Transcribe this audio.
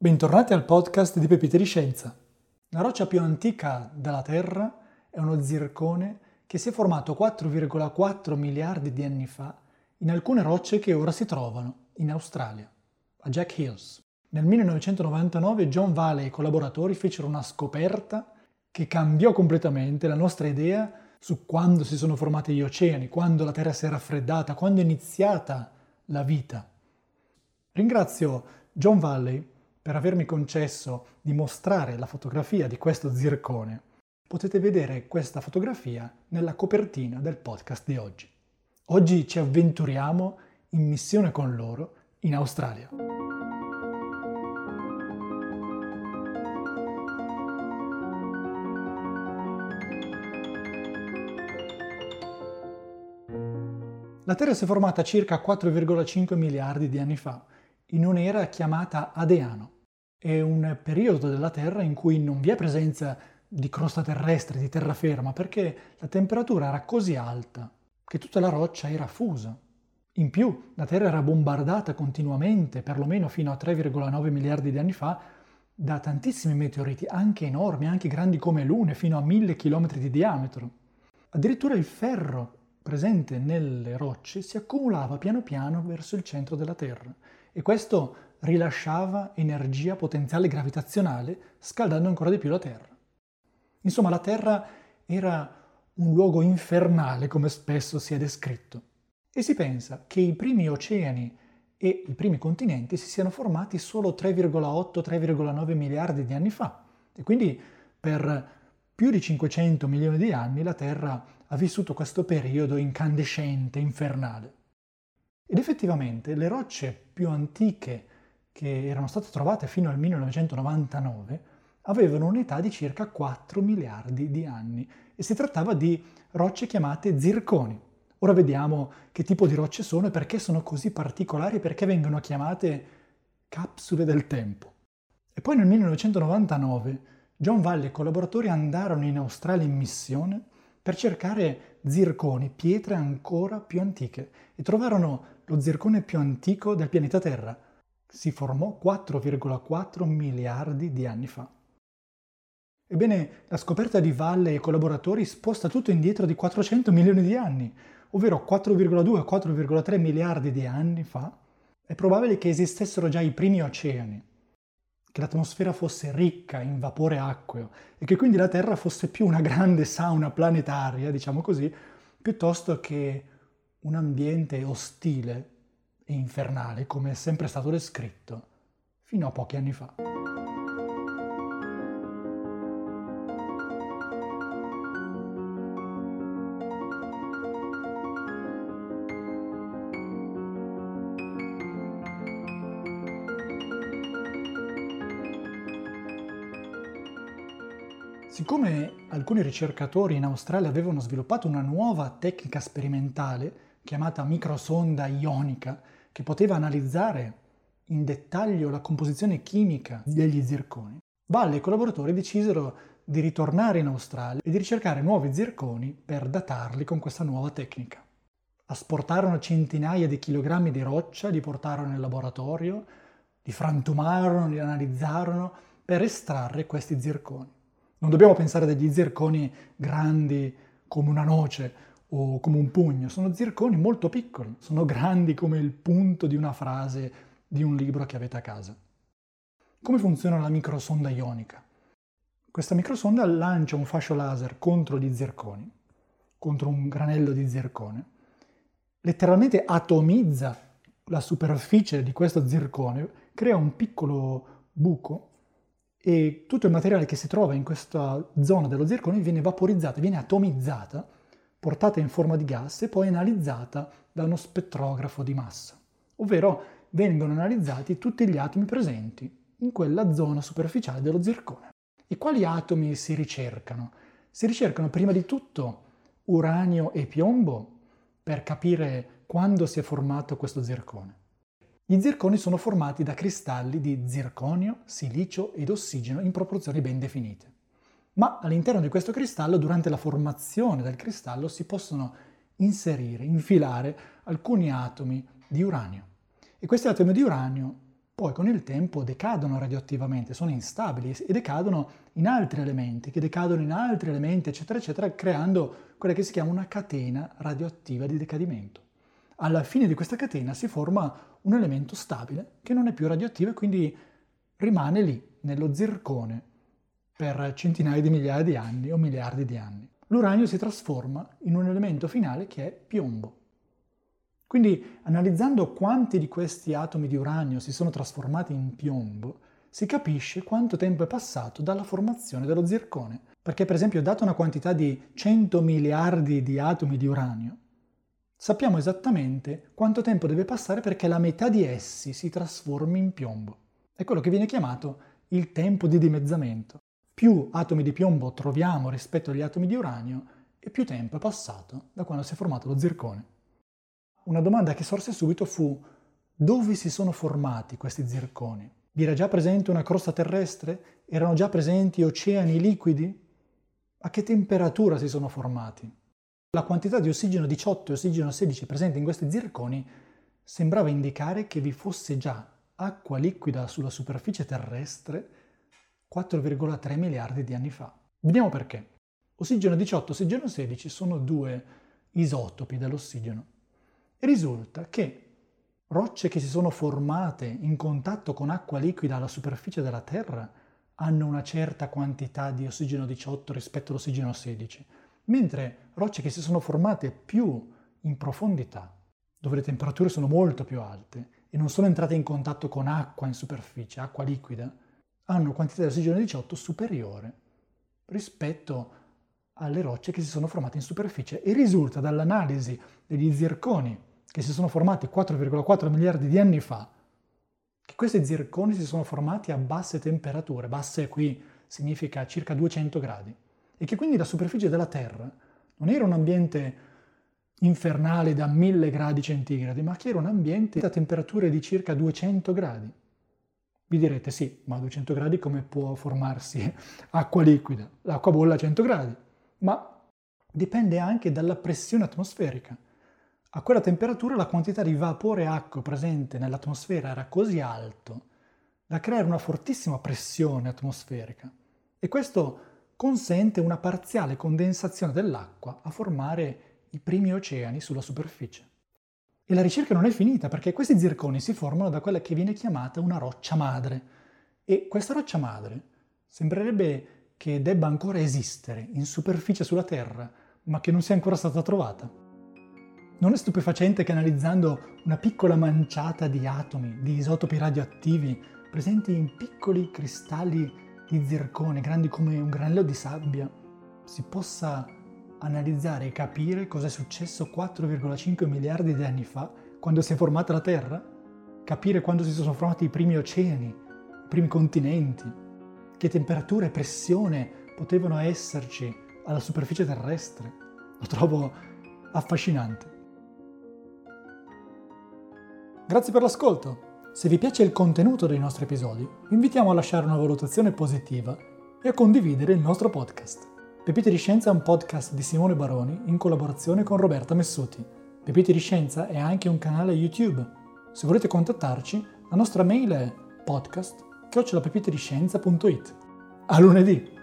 Bentornati al podcast di Pepite di Scienza. La roccia più antica della Terra è uno zircone che si è formato 4,4 miliardi di anni fa in alcune rocce che ora si trovano in Australia, a Jack Hills. Nel 1999 John Valley e i collaboratori fecero una scoperta che cambiò completamente la nostra idea su quando si sono formati gli oceani, quando la Terra si è raffreddata, quando è iniziata la vita. Ringrazio John Valley per avermi concesso di mostrare la fotografia di questo zircone, potete vedere questa fotografia nella copertina del podcast di oggi. Oggi ci avventuriamo in missione con loro in Australia. La Terra si è formata circa 4,5 miliardi di anni fa, in un'era chiamata Adeano. È un periodo della Terra in cui non vi è presenza di crosta terrestre, di terraferma, perché la temperatura era così alta che tutta la roccia era fusa. In più, la Terra era bombardata continuamente, perlomeno fino a 3,9 miliardi di anni fa, da tantissimi meteoriti, anche enormi, anche grandi come lune, fino a mille chilometri di diametro. Addirittura il ferro presente nelle rocce si accumulava piano piano verso il centro della Terra e questo rilasciava energia potenziale gravitazionale scaldando ancora di più la Terra. Insomma, la Terra era un luogo infernale, come spesso si è descritto. E si pensa che i primi oceani e i primi continenti si siano formati solo 3,8-3,9 miliardi di anni fa. E quindi per più di 500 milioni di anni la Terra ha vissuto questo periodo incandescente, infernale. Ed effettivamente le rocce più antiche che erano state trovate fino al 1999 avevano un'età di circa 4 miliardi di anni e si trattava di rocce chiamate zirconi. Ora vediamo che tipo di rocce sono e perché sono così particolari perché vengono chiamate capsule del tempo. E poi nel 1999 John Valle e i collaboratori andarono in Australia in missione per cercare zirconi, pietre ancora più antiche, e trovarono lo zircone più antico del pianeta Terra, si formò 4,4 miliardi di anni fa. Ebbene, la scoperta di Valle e collaboratori sposta tutto indietro di 400 milioni di anni, ovvero 4,2-4,3 miliardi di anni fa. È probabile che esistessero già i primi oceani, che l'atmosfera fosse ricca in vapore acqueo e che quindi la Terra fosse più una grande sauna planetaria, diciamo così, piuttosto che un ambiente ostile e infernale come è sempre stato descritto fino a pochi anni fa. Siccome alcuni ricercatori in Australia avevano sviluppato una nuova tecnica sperimentale chiamata microsonda ionica, che poteva analizzare in dettaglio la composizione chimica degli zirconi, Valle e i collaboratori decisero di ritornare in Australia e di ricercare nuovi zirconi per datarli con questa nuova tecnica. Asportarono centinaia di chilogrammi di roccia, li portarono in laboratorio, li frantumarono, li analizzarono per estrarre questi zirconi. Non dobbiamo pensare degli zirconi grandi come una noce o come un pugno, sono zirconi molto piccoli, sono grandi come il punto di una frase di un libro che avete a casa. Come funziona la microsonda ionica? Questa microsonda lancia un fascio laser contro gli zirconi, contro un granello di zircone, letteralmente atomizza la superficie di questo zircone, crea un piccolo buco e tutto il materiale che si trova in questa zona dello zircone viene vaporizzato, viene atomizzata portata in forma di gas e poi analizzata da uno spettrografo di massa, ovvero vengono analizzati tutti gli atomi presenti in quella zona superficiale dello zircone. E quali atomi si ricercano? Si ricercano prima di tutto uranio e piombo per capire quando si è formato questo zircone. Gli zirconi sono formati da cristalli di zirconio, silicio ed ossigeno in proporzioni ben definite ma all'interno di questo cristallo, durante la formazione del cristallo, si possono inserire, infilare alcuni atomi di uranio. E questi atomi di uranio poi con il tempo decadono radioattivamente, sono instabili e decadono in altri elementi, che decadono in altri elementi, eccetera, eccetera, creando quella che si chiama una catena radioattiva di decadimento. Alla fine di questa catena si forma un elemento stabile che non è più radioattivo e quindi rimane lì, nello zircone, per centinaia di migliaia di anni o miliardi di anni. L'uranio si trasforma in un elemento finale che è piombo. Quindi analizzando quanti di questi atomi di uranio si sono trasformati in piombo, si capisce quanto tempo è passato dalla formazione dello zircone. Perché per esempio, data una quantità di 100 miliardi di atomi di uranio, sappiamo esattamente quanto tempo deve passare perché la metà di essi si trasformi in piombo. È quello che viene chiamato il tempo di dimezzamento. Più atomi di piombo troviamo rispetto agli atomi di uranio, e più tempo è passato da quando si è formato lo zircone una domanda che sorse subito fu dove si sono formati questi zirconi? Vi era già presente una crosta terrestre? Erano già presenti oceani liquidi? A che temperatura si sono formati? La quantità di ossigeno 18 e ossigeno 16 presenti in questi zirconi sembrava indicare che vi fosse già acqua liquida sulla superficie terrestre 4,3 miliardi di anni fa. Vediamo perché. Ossigeno 18 e ossigeno 16 sono due isotopi dell'ossigeno. Risulta che rocce che si sono formate in contatto con acqua liquida alla superficie della Terra hanno una certa quantità di ossigeno 18 rispetto all'ossigeno 16, mentre rocce che si sono formate più in profondità, dove le temperature sono molto più alte e non sono entrate in contatto con acqua in superficie, acqua liquida, hanno quantità di ossigeno 18 superiore rispetto alle rocce che si sono formate in superficie. E risulta dall'analisi degli zirconi che si sono formati 4,4 miliardi di anni fa, che questi zirconi si sono formati a basse temperature, basse qui significa circa 200 gradi, e che quindi la superficie della Terra non era un ambiente infernale da 1000 gradi centigradi, ma che era un ambiente a temperature di circa 200 gradi. Vi direte sì, ma a 200 gradi come può formarsi acqua liquida? L'acqua bolla a 100 gradi, ma dipende anche dalla pressione atmosferica. A quella temperatura la quantità di vapore acqua presente nell'atmosfera era così alto da creare una fortissima pressione atmosferica e questo consente una parziale condensazione dell'acqua a formare i primi oceani sulla superficie. E la ricerca non è finita perché questi zirconi si formano da quella che viene chiamata una roccia madre e questa roccia madre sembrerebbe che debba ancora esistere in superficie sulla Terra ma che non sia ancora stata trovata. Non è stupefacente che analizzando una piccola manciata di atomi, di isotopi radioattivi, presenti in piccoli cristalli di zircone, grandi come un granello di sabbia, si possa analizzare e capire cosa è successo 4,5 miliardi di anni fa, quando si è formata la Terra? Capire quando si sono formati i primi oceani, i primi continenti, che temperatura e pressione potevano esserci alla superficie terrestre. Lo trovo affascinante. Grazie per l'ascolto. Se vi piace il contenuto dei nostri episodi, vi invitiamo a lasciare una valutazione positiva e a condividere il nostro podcast. Pepite di Scienza è un podcast di Simone Baroni in collaborazione con Roberta Messuti. Pepite di Scienza è anche un canale YouTube. Se volete contattarci, la nostra mail è podcast.pepitediscienza.it. A lunedì!